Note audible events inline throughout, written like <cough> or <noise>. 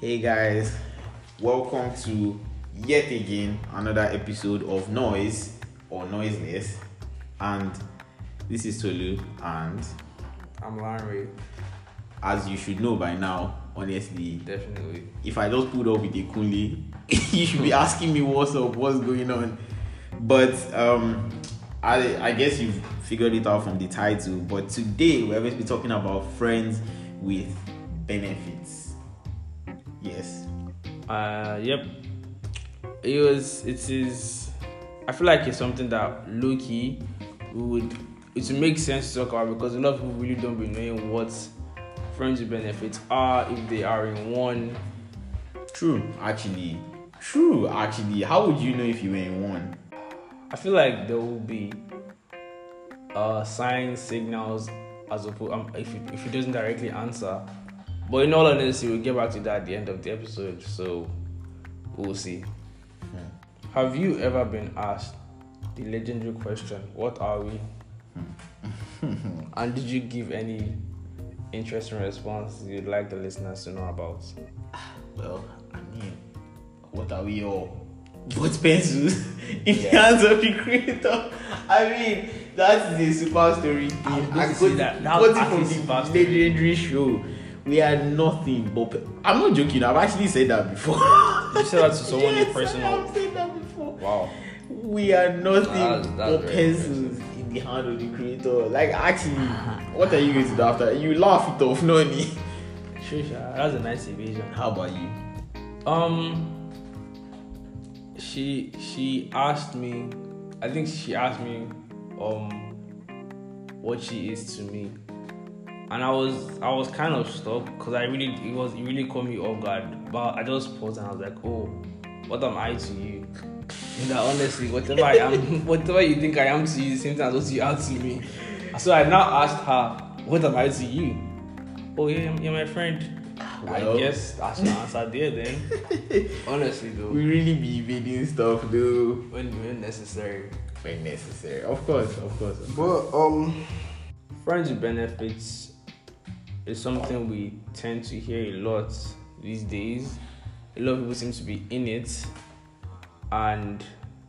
Hey guys, welcome to yet again another episode of Noise or Noiseless. And this is Tolu, and I'm Larry, as you should know by now, honestly, definitely. if I just pulled up with a Kunli, <laughs> you should be asking me what's up, what's going on. But um, I I guess you've figured it out from the title. But today we're going to be talking about friends with benefits. Yes. Uh, yep. It was. It is. I feel like it's something that low key would. It makes sense to talk about because a lot of people really don't be knowing what friends with benefits are if they are in one. True, actually. True, actually. How would you know if you were in one? I feel like there will be uh signs, signals, as opposed um, if it, if it doesn't directly answer. But in all honesty, we'll get back to that at the end of the episode. So we'll see. Hmm. Have you ever been asked the legendary question, "What are we?" Hmm. and did you give any interesting response you'd like the listeners to know about? Well, I mean, what are we all? Both pencils <laughs> in the Yeah. hands of the creator. I mean, that is a super story thing. I was going I to got that. That got it from the story. legendary show. We are nothing but. pe- I'm not joking. I've actually said that before. <laughs> You said that to someone yes, in personal. I've said that before. Wow. We are nothing That's- that's but pencils in the hand of the creator. Like, actually, what are you going to do after? You laugh it off, no need. Sure. That's a nice evasion. How about you? Um, she she asked me. I think she asked me, um, what she is to me, and I was I was kind of stuck because I really it was it really caught me off guard. But I just paused and I was like, oh, what am I to you? And that honestly, whatever I am, <laughs> whatever you think I am to you, same thing as what you are to me. So I now asked her, what am I to you? Oh yeah, you're my friend. Well. I guess that's the answer there then. <laughs> Honestly though, We really be evading stuff though when when necessary. when necessary. Of course, of course. Of course. But um, friends with benefits is something we tend to hear a lot these days. A lot of people seem to be in it, and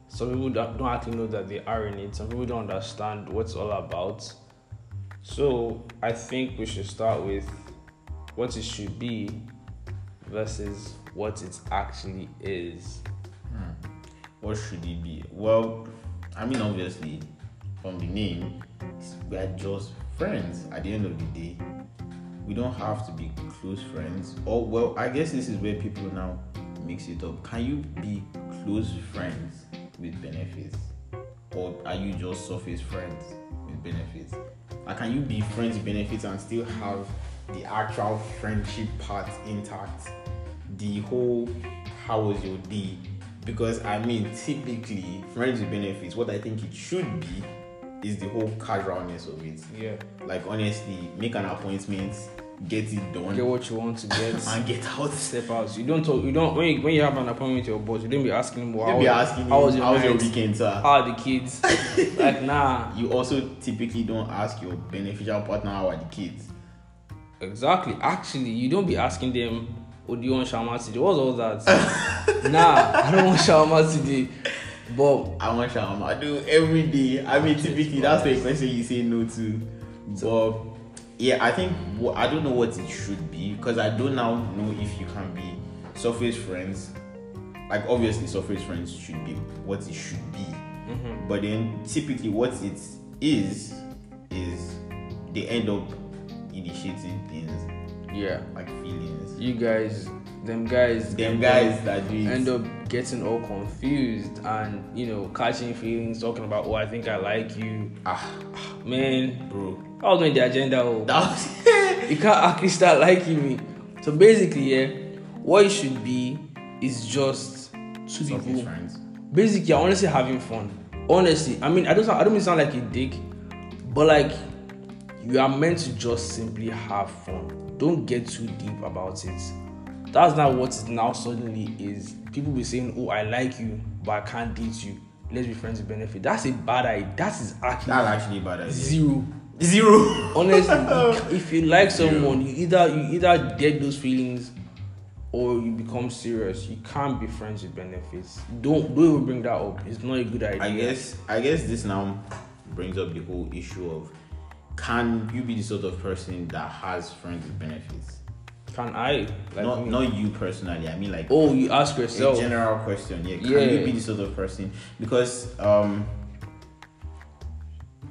some people don't, actually know that they are in it. Some people don't understand what it's all about. So I think we should start with what it should be versus what it actually is. Hmm. What should it be? Well, I mean, obviously, from the name, we are just friends. At the end of the day, we don't have to be close friends. Or well, I guess this is where people now mix it up. Can you be close friends with benefits, or are you just surface friends with benefits? Like, can you be friends with benefits and still have the actual friendship part intact? the whole how was your day because i mean typically friends with benefits what i think it should be is the whole casualness of it Yeah. like honestly make an appointment get it done Get what you want to get. <laughs> and get out step out. You don't talk. You don't when you, when you have an appointment with your boss. You don't be asking him. Well, be asking how was your how's your night? weekend sir How are the kids? <laughs> like nah. you also typically don't ask your beneficial partner how are the kids Exactly. Actually, you don't be asking them. Oh, do you want shawarma today? What's all that? <laughs> nah, I don't want shawarma today. But I want shawarma. I do every day. I mean, typically that's the question you say no to. But yeah, I think I don't know what it should be because I don't now know if you can be surface friends. Like obviously, surface friends should be what it should be. Mm-hmm. But then typically, what it is is they end up initiating things yeah, like feelings. you guys, them guys, Them guys up- that do end up getting all confused and you know catching feelings, talking about oh I think I like you, ah, man. bro, I was on the agenda. Oh. that was <laughs> you can't actually start liking me. So basically, yeah, what it should be is just two surface people. friends. Basically, honestly having fun. Honestly, I mean, I don't, sound, I don't mean sound like a dick, but like you are meant to just simply have fun. Don't get too deep about it. That's not what it now suddenly is. People be saying, "Oh, I like you, but I can't date you. Let's be friends with benefit." That's a bad idea. That is actually That's actually a bad idea. zero. Zero. honestly <laughs> if you like someone you either you either get those feelings or you become serious, you can't be friends with benefits. Don't don't even bring that up. It's not a good idea. I guess I guess this now brings up the whole issue of can you be the sort of person that has friends with benefits? Can I? Like not not you personally. I mean like Oh, you ask yourself. a general question. Yeah, can Yeah. you be the sort of person? Because um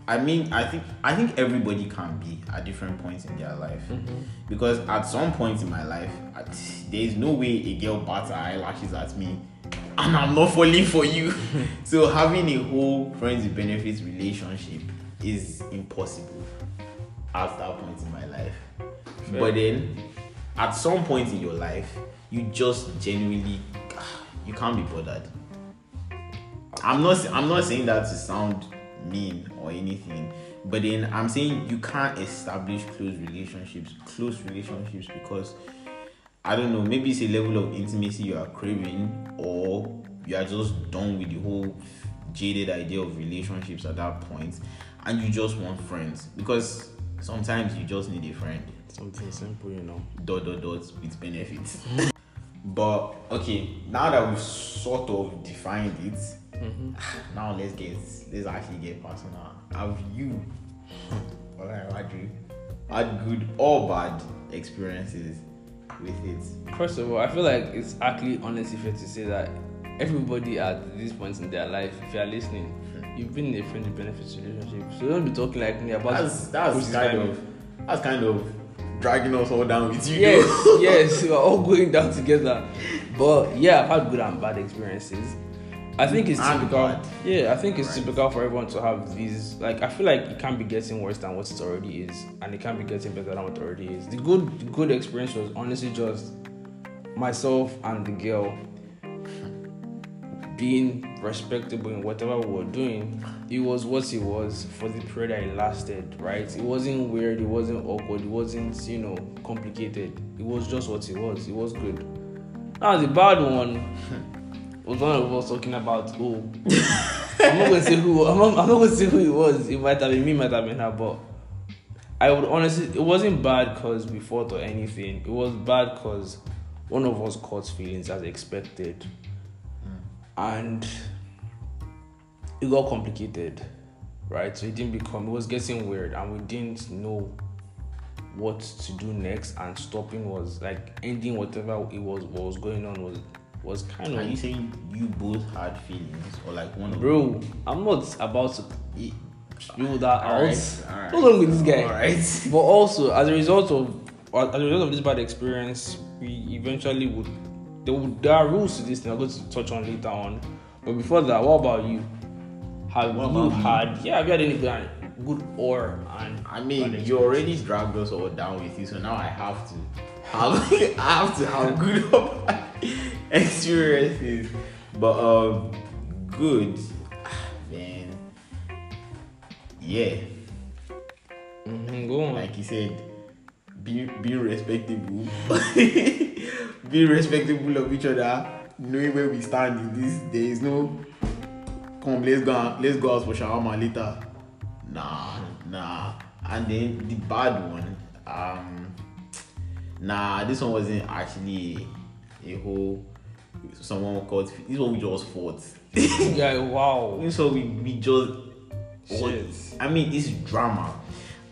I mean I think I think everybody can be at different points in their life. Mm-hmm. Because at some point in my life, at, there is no way a girl bats her eyelashes at me and I'm not falling for you. <laughs> so having a whole friends with benefits relationship is impossible at that point in my life. Fair. But then at some point in your life, you just genuinely ah, you can't be bothered. I'm not I'm not saying that to sound mean or anything, but then I'm saying you can't establish close relationships, close relationships because I don't know, maybe it's a level of intimacy you are craving, or you are just done with the whole jaded idea of relationships at that point, and you just want friends because sometimes you just need a friend Something simple, you know. dot dot dot with benefits. <laughs> but okay, now that we've sort of defined it, mm-hmm. now let's get let's actually get personal. Have you, <laughs> do you had good or bad experiences with it? First of all, I feel like it's actually honestly fair to say that everybody at this point in their life, if you are listening, you've been in a friendly benefits relationship. So don't be talking like me about That's that's kind kind of that's kind of dragging us all down with you. yes, <laughs> yes, we're all going down together. But yeah, I've had good and bad experiences. I think it's And typical. bad. Yeah, I think it's Right. typical for everyone to have these. Like, I feel like it can't be getting worse than what it already is, and it can't be getting better than what it already is. The good, the good experience was honestly just myself and the girl being respectable in whatever we were doing. It was what it was for the period that it lasted, right? It wasn't weird, it wasn't awkward, it wasn't, you know, complicated. It was just what it was. It was good. Now the bad one <laughs> was one of us talking about oh <laughs> I'm not gonna say who I'm not, I'm not gonna say who it was. It might have been me, might have been her, but I would honestly it wasn't bad because we fought or anything. It was bad because one of us caught feelings as expected. And it got complicated. Right? So it didn't become it was getting weird and we didn't know what to do next and stopping was like ending whatever it was what was going on was was kind Are of you saying you both had feelings or like one of Bro, I'm not about to rule that out. Alright, alright. What's wrong with this guy? Alright. But also, as a result of as a result of this bad experience, we eventually would there, there are rules to this thing. I'm going to touch on later on. But before that, what about you? Have What you about me? had yeah? Have you had any good, good or and I mean, you already dragged us all down with you, so now I have to have <laughs> I have to have good <laughs> or experiences. But um good man. Yeah. Mhm, go on. Like you said, be be respectable. <laughs> being respectable of each other, knowing where we stand in this. There is no come let's go let's go out for shawarma later. Nah, nah. And then the bad one, um nah, this one wasn't actually a whole someone called this one we just fought. <laughs> yeah, wow. <laughs> So we, we just Shit. I mean it's drama.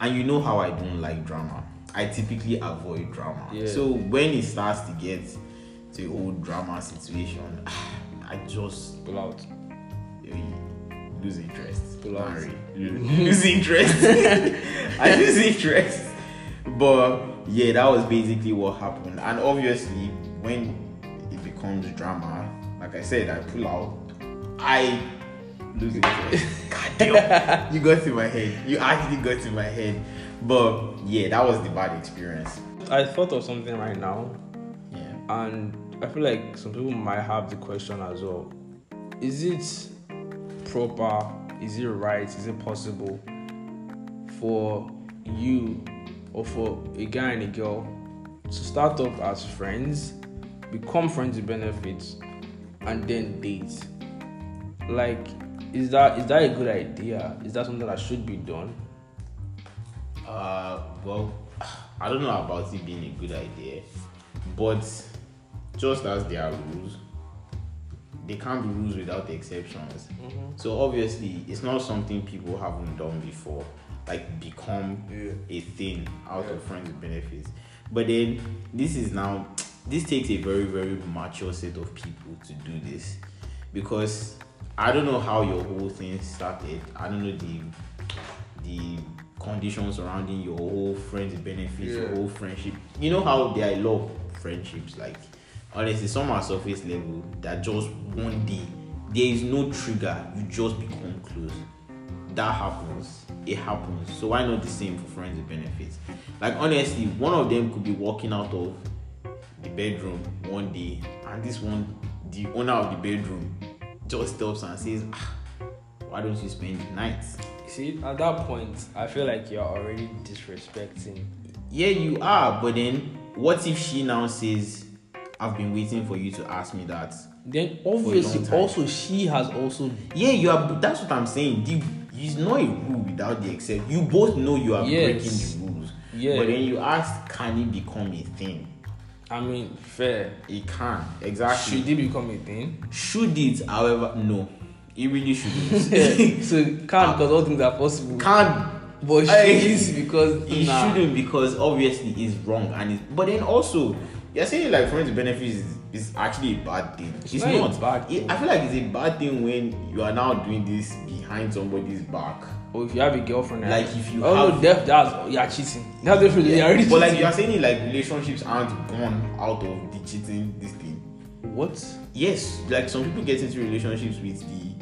And you know how I don't like drama. I typically avoid drama. Yeah. So when it starts to get to a whole drama situation, <sighs> I just Pull out. eh, lose interest. Pull out. <laughs> <laughs> Lose interest. <laughs> I lose interest. But yeah, that was basically what happened. And obviously, when it becomes drama, like I said, I pull out. I lose interest. God damn, you got to my head. You actually got to my head. But yeah, that was the bad experience. I thought of something right now. Yeah. and I feel like some people might have the question as well: Is it proper? Is it right? Is it possible for you or for a guy and a girl to start off as friends, become friends with benefits, and then date? Like, is that is that a good idea? Is that something that should be done? Uh, well, <sighs> I don't know about it being a good idea, but just as there are rules, there can't be rules without exceptions. Mm-hmm. So obviously, it's not something people haven't done before, like become Yeah. a thing out Yeah. of friends with benefits. But then this is now <tsk> this takes a very very mature set of people to do this because I don't know how your whole thing started. I don't know the the conditions surrounding your whole friends benefits, your Yeah. whole friendship. You know how there are a lot of friendships like honestly some are surface level that just one day there is no trigger you just become close. That happens. It happens. So why not the same for friends with benefits? Like honestly one of them could be walking out of the bedroom one day and this one the owner of the bedroom just stops and says ah, why don't you spend the night See, at that point, I feel like you're already disrespecting. yeah you are but then what if she now says i've been waiting for you to ask me that Then obviously, also she has also Yeah, you are. That's what I'm saying. The, it's not a rule without the except. You both know you are Yes. breaking the rules. Yeah. But then you ask, can it become a thing? I mean, fair. It can. Exactly. Should it become a thing? Should it? However, no. It really shouldn't. <laughs> so can't because all things are possible. can. But should Hey. it because It nah. shouldn't because obviously it's wrong and it, but then also you're saying like friends with benefits is, is actually a bad thing. It's, not a not. bad It- I feel like it's a bad thing when you are now doing this behind somebody's back. Or if you have a girlfriend, Like, if you oh have- no, def, that's you're cheating. That's definitely you're already but like you are saying like relationships aren't gone out of the cheating this thing. what? Yes, like some people get into relationships with the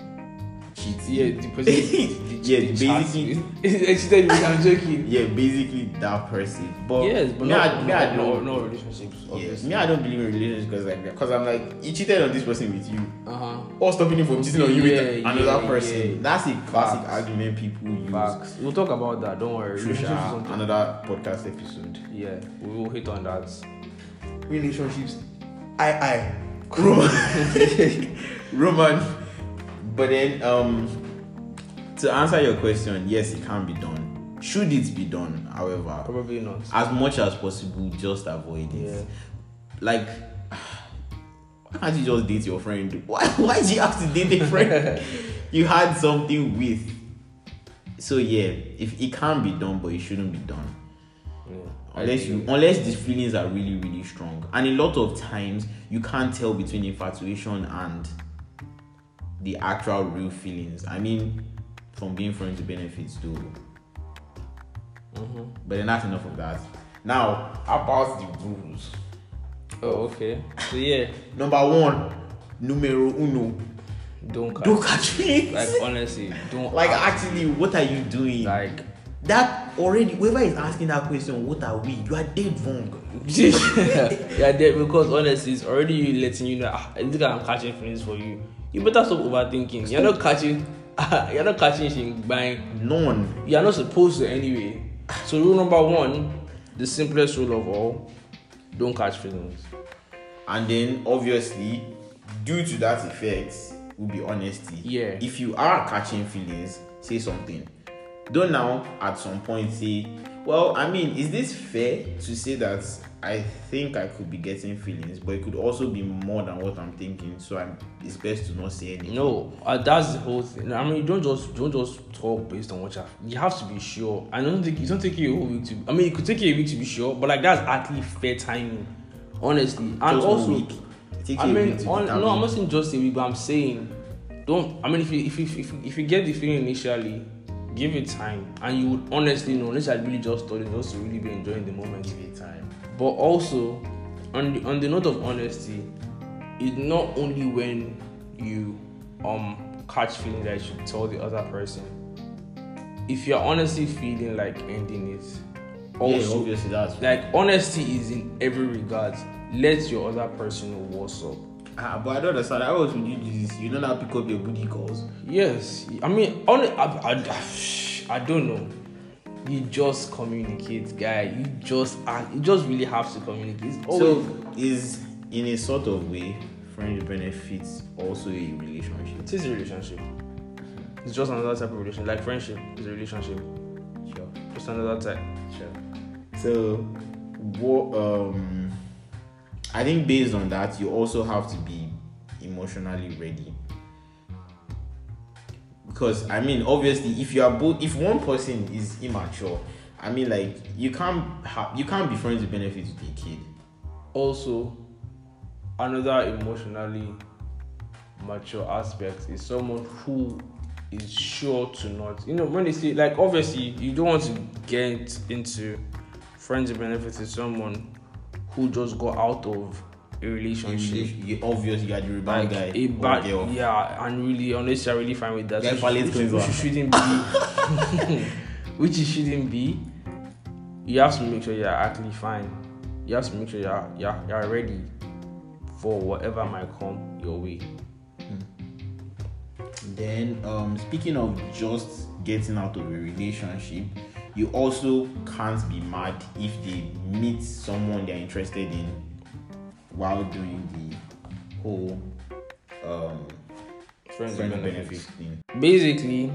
cheating. Yeah, the person. <laughs> the, Yeah, basically- chat. It's <laughs> cheated with, I'm <laughs> joking. Yeah, basically that person. But yes, but me, no, I, me, I no, don't. no, no relationships. Yes, Obviously. me, I don't believe in relationships because like because I'm like he cheated on this person with you, Uh huh. or stopping him from cheating on you Yeah, with yeah, another person. yeah. That's a classic Facts. argument people use. Facts. We'll talk about that. Don't worry. True, Relationships is Sha. something- another podcast episode. Yeah, we will hit on that. relationships. I I Roman. Roman. But then um to answer your question, yes, it can be done. Should it be done, however, Probably not. as much as possible, just avoid it. Yeah. Like <sighs> why can't you just date your friend? Why <laughs> why do you have to date a friend <laughs> you had something with? So yeah, if it can be done, but it shouldn't be done Yeah. unless you unless these feelings are really really strong and a lot of times you can't tell between infatuation and the actual real feelings i mean from being friends with benefits too Mhm. but that's enough of that now about the rules Oh, okay. So yeah, number one numero uno don't catch. don't catch me Like honestly, don't. like act- actually what are you doing like. that already whoever is asking that question what are we you are dead wrong <laughs> yeah, there because honestly, it's already letting you know. Ah, I think I'm catching feelings for you. You better stop overthinking. You're not catching. <laughs> you're not catching shit by. none You're not supposed to anyway. So rule number one, the simplest rule of all, don't catch feelings. and then obviously due to that effect will be honesty Yeah. if you are catching feelings say something don't now at some point say well i mean is this fair to say that i think i could be getting feelings but it could also be more than what i'm thinking so i'm it's best to not say anything No, uh, that's the whole thing. I mean, you don't just don't just talk based on what you have. You have to be sure. I don't think it don't take you a whole week to. I mean, it could take you a week to be sure, but like that's actually fair timing, honestly. And Just also, I mean, on, no. I'm not saying just a week, but I'm saying don't. I mean, if you if you if you, if you get the feeling initially, give it time, and you would honestly know. Unless I really just started, just to really be enjoying the moment. give it time But also, on the, on the note of honesty, it's not only when you um catch feeling that you should tell the other person. If you're honestly feeling like ending it, yeah, also obviously that's like honesty is in every regard. Let your other person know what's up. ah, but i don't understand I always would you do this you don't now pick up your booty calls Yes, I mean, on I, I, I don't know. You just communicate, guy. You just act, you just really have to communicate. It's always, So is in a sort of way, friends with benefits also a relationship. It is a relationship. It's just another type of relationship. Like friendship is a relationship. Sure, Just another type. sure. So, what? Um, I think based on that, you also have to be emotionally ready. Because I mean, obviously, if you are both, if one person is immature, I mean, like you can't have, you can't be friends with benefits with a kid. Also, another emotionally mature aspect is someone who is sure to not, you know, when they say like obviously you don't want to get into friends with benefits with someone who just got out of a relationship. You you are the rebound like guy. a bad girl. yeah and really honestly i really fine with that which, which, which shouldn't be <laughs> which it shouldn't be you have to make sure you're actually fine you have to make sure you're you're, you're ready for whatever might come your way Then, um, speaking of just getting out of a relationship, you also can't be mad if they meet someone they're interested in while doing the whole um, friends friend benefit benefits thing. basically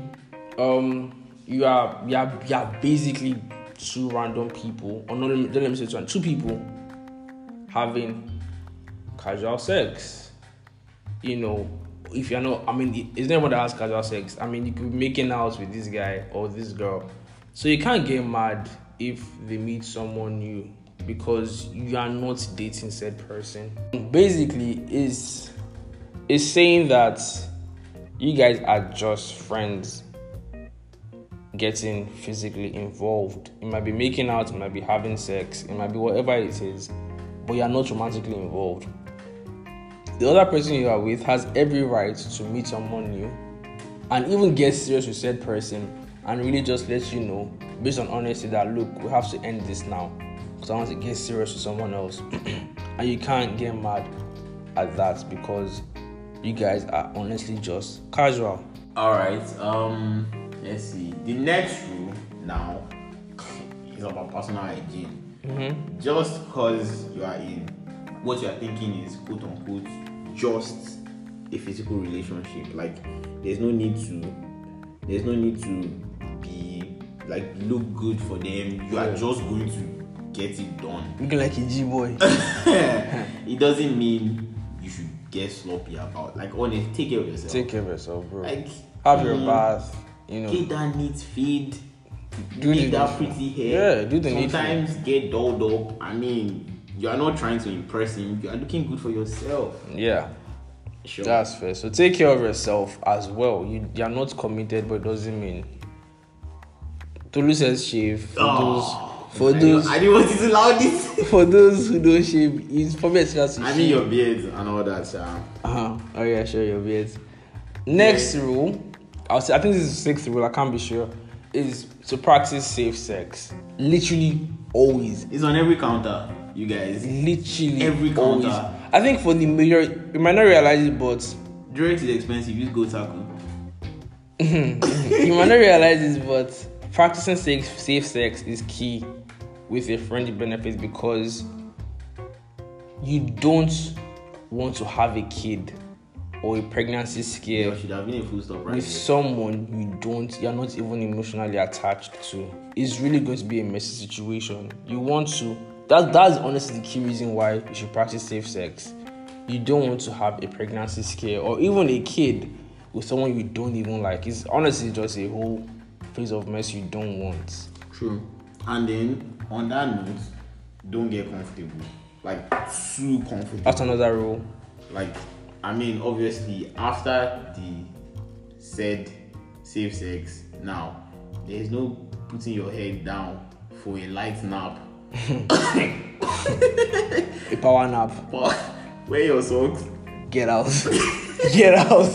um you are you are, you are basically two random people or no let me, let say two, two people having casual sex. You know if you're not i mean it's not everyone that has casual sex. I mean you could be making out with this guy or this girl. So you can't get mad if they meet someone new because you are not dating said person basically is is saying that you guys are just friends getting physically involved. It might be making out, it might be having sex, it might be whatever it is, but you're not romantically involved. The other person you are with has every right to meet someone new and even get serious with said person and really just let you know, based on honesty, that look, we have to end this now because I want to get serious with someone else. <clears throat> and you can't get mad at that because you guys are honestly just casual. All right. Um, let's see. The next rule now is about personal hygiene. Just because you are in what you are thinking is quote unquote just a physical relationship, like there's no need to, there's no need to be like look good for them. You are just going to get it done. Looking like a G boy. <laughs> it doesn't mean you should get sloppy about. Like honestly, take care of yourself. Take care of yourself, bro. like Have your mm, bath, you know. Get that neat feed. Do Make the that pretty hair. Yeah, do the. Sometimes get dolled up. I mean, you are not trying to impress him. You are looking good for yourself. Yeah, Sure. that's fair. So take care of yourself as well. You you are not committed, but it doesn't mean. Tolu says shave Oh, for I those I didn't want you to allow this. <laughs> for those who don't shave. It's probably to I mean your beard and all that. Yeah. Uh-huh. Oh yeah, sure your beard. Next rule, I'll say I think this is the sixth rule. I can't be sure. Is to practice safe sex. Literally always. It's on every counter, you guys. Literally Every always. counter. I think for the major, you might not realize it, but Durex is expensive. Use Go Taco. <laughs> you might not realize this, but practicing safe, safe sex is key with a friendly benefit because you don't want to have a kid or a pregnancy scare There should have been a full stop right with someone you don't you're not even emotionally attached to. It's really going to be a messy situation. You want to that that's honestly the key reason why you should practice safe sex. You don't want to have a pregnancy scare or even a kid with someone you don't even like. It's honestly just a whole phase of mess you don't want. True. And then on that note, don't get comfortable. Like too comfortable. that's another rule like I mean obviously after the said safe sex now there's no putting your head down for a light nap. <laughs> a power nap But <laughs> wear your socks. get out <laughs> get out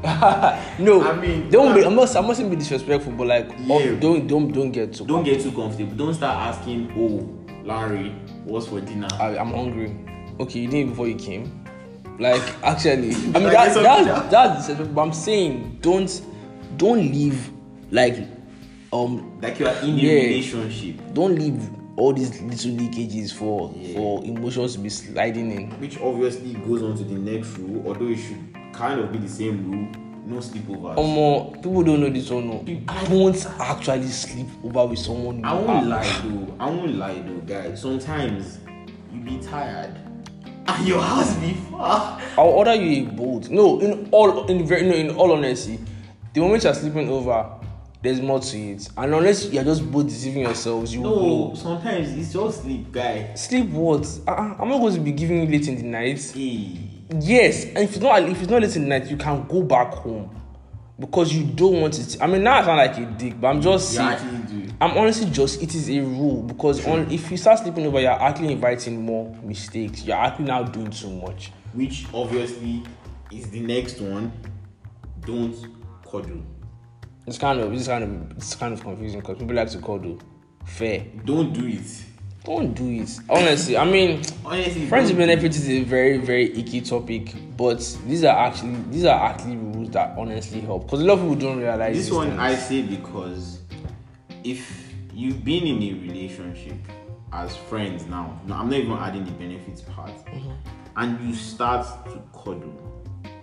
<laughs> no I mean, don't be not i'm not saying be disrespectful but like oh, don't don't don't get too Don't get too comfortable. Don't start asking, oh Larry, what's for dinner? I, I'm hungry. Okay, you did it before you came. Like actually, I mean, <laughs> like that's that's, that's disrespectful. But I'm saying don't don't leave like um like you are in a Yeah. relationship. don't leave all these little leakages for Yeah. for emotions to be sliding in. Which obviously goes on to the next rule, although it should kind of be the same rule. No sleepovers. Um, people don't know this or no. I- Don't actually sleep over with someone. you I won't are- lie though. I won't lie though, guys. Sometimes you be tired and your house be far. I'll order you a boat. No, in all in very no, in all honesty, the moment you're sleeping over, there's more to it. And unless you're just both deceiving yourselves, you will No, sometimes it's just sleep, guy. sleep what? Uh, I'm not going to be giving you late in the night. Hey. Yes, and if it's not if it's not late in the night, you can go back home because you don't want it. I mean, now I sound like a dick, but I'm just You saying. I'm honestly just it is a rule because on if you start sleeping over, you're actually inviting more mistakes. You're actually now doing too much. Which obviously is the next one. Don't cuddle. It's kind of it's kind of it's kind of confusing because people like to cuddle. Fair. Don't do it. Don't do it. Honestly, I mean, Honestly, friends with benefits is a very very icky topic, but these are actually these are actually rules that honestly help because a lot of people don't realize This one things. I say because if you've been in a relationship as friends now, no, I'm not even adding the benefits part, Mm-hmm. and you start to cuddle.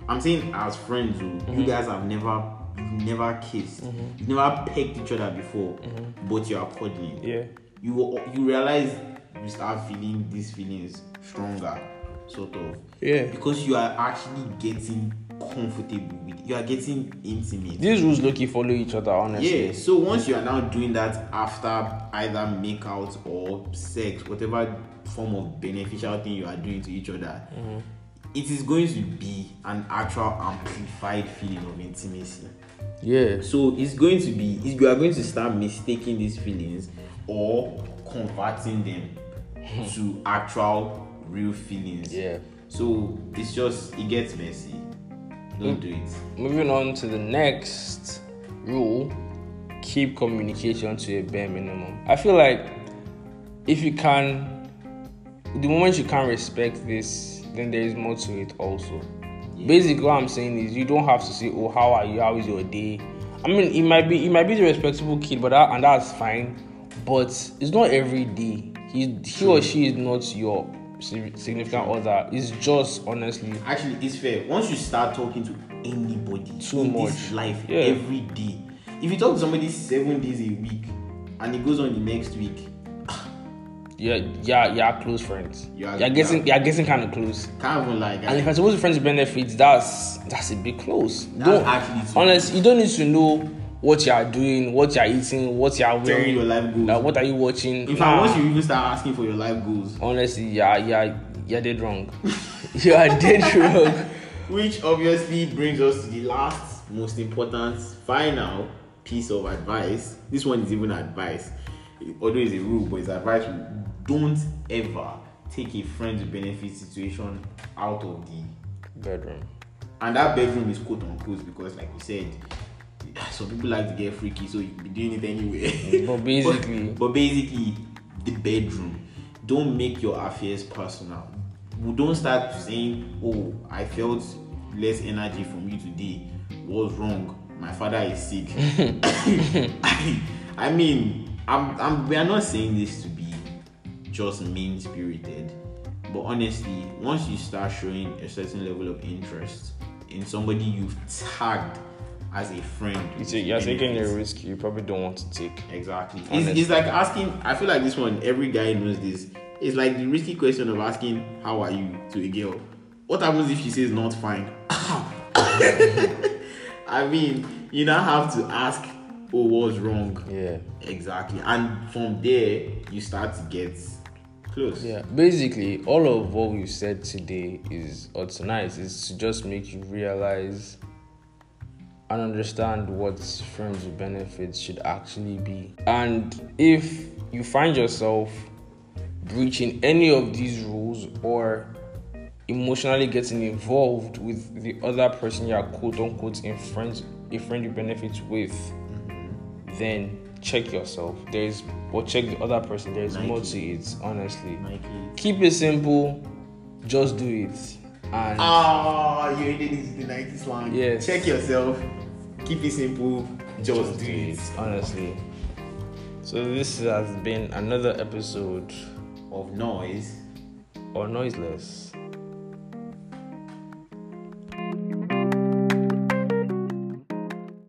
I'm saying as friends, oh, Mm-hmm. you guys have never, you've never kissed, you've never pecked each other before, but you are cuddling. Mm-hmm. yeah. You you realize you start feeling these feelings stronger, sort of. Yeah. Because you are actually getting comfortable with you are getting intimate. These rules look follow each other honestly. Yeah, so once you are now doing that after either make out or sex, whatever form of beneficial thing you are doing to each other, it is going to be an actual amplified feeling of intimacy. Yeah. So it's going to be you are going to start mistaking these feelings or converting them hmm. to actual real feelings. Yeah. So it's just it gets messy. Don't hmm. do it. Moving on to the next rule keep communication to a bare minimum. I feel like if you can, the moment you can't respect this, then there is more to it also. Basically, what I'm saying is you don't have to say, "Oh, how are you? How is your day?" I mean, it might be it might be the respectable kid, but that, and that's fine. But it's not every day. He he or she is not your sig- significant other. It's just honestly Actually, it's fair. Once you start talking to anybody Too in this much. life Yeah. every day, if you talk to somebody seven days a week and it goes on the next week, yeah yeah yeah close friends. You are- you're getting you're getting kind of close. can't even like And if to be friends benefits, that's that's a bit close. don't actually too honestly, you don't need to know what you are doing, what you are eating, what you are telling wearing, your life goals. like, what are you watching. in fact, Nah, once you even start asking for your life goals, honestly, yeah, yeah, you're dead wrong. you are dead <laughs> <laughs> wrong. which obviously brings us to the last most important final piece of advice. This one is even advice, although it's a rule, but it's advice. Don't ever take a friend with benefit situation out of the Bedroom. and that bedroom is quote unquote because like we said <laughs> some people like to get freaky so you be doing it anyway. But <laughs> basically- but, but basically the bedroom don't make your affairs personal. We don't start saying oh i felt less energy from you today. What's wrong? My father is sick. I, <laughs> I mean I'm, I'm we are not saying this to be just mean spirited. But honestly, once you start showing a certain level of interest in somebody you've tagged as a friend, you're taking a risk you probably don't want to take. Exactly. It's, it's like asking, I feel like this one, every guy knows this. It's like the risky question of asking, How are you to a girl? What happens if she says not fine? <laughs> I mean, you now have to ask, Oh, what's wrong? Yeah. Exactly. And from there, you start to get close. Yeah, basically, all of what we've said today is, or tonight, is to just make you realize and understand what friends with benefits should actually be. And if you find yourself breaching any of these rules or emotionally getting involved with the other person you're quote unquote in friends a friend you benefit with, then check yourself. There's or check the other person. There's more to it, honestly. Mikey. Keep it simple, just do it. And Ah, you did the 90s slang. Yes. Check yourself. Keep it simple. Just, do it. honestly. So this has been another episode Of noise. or noiseless.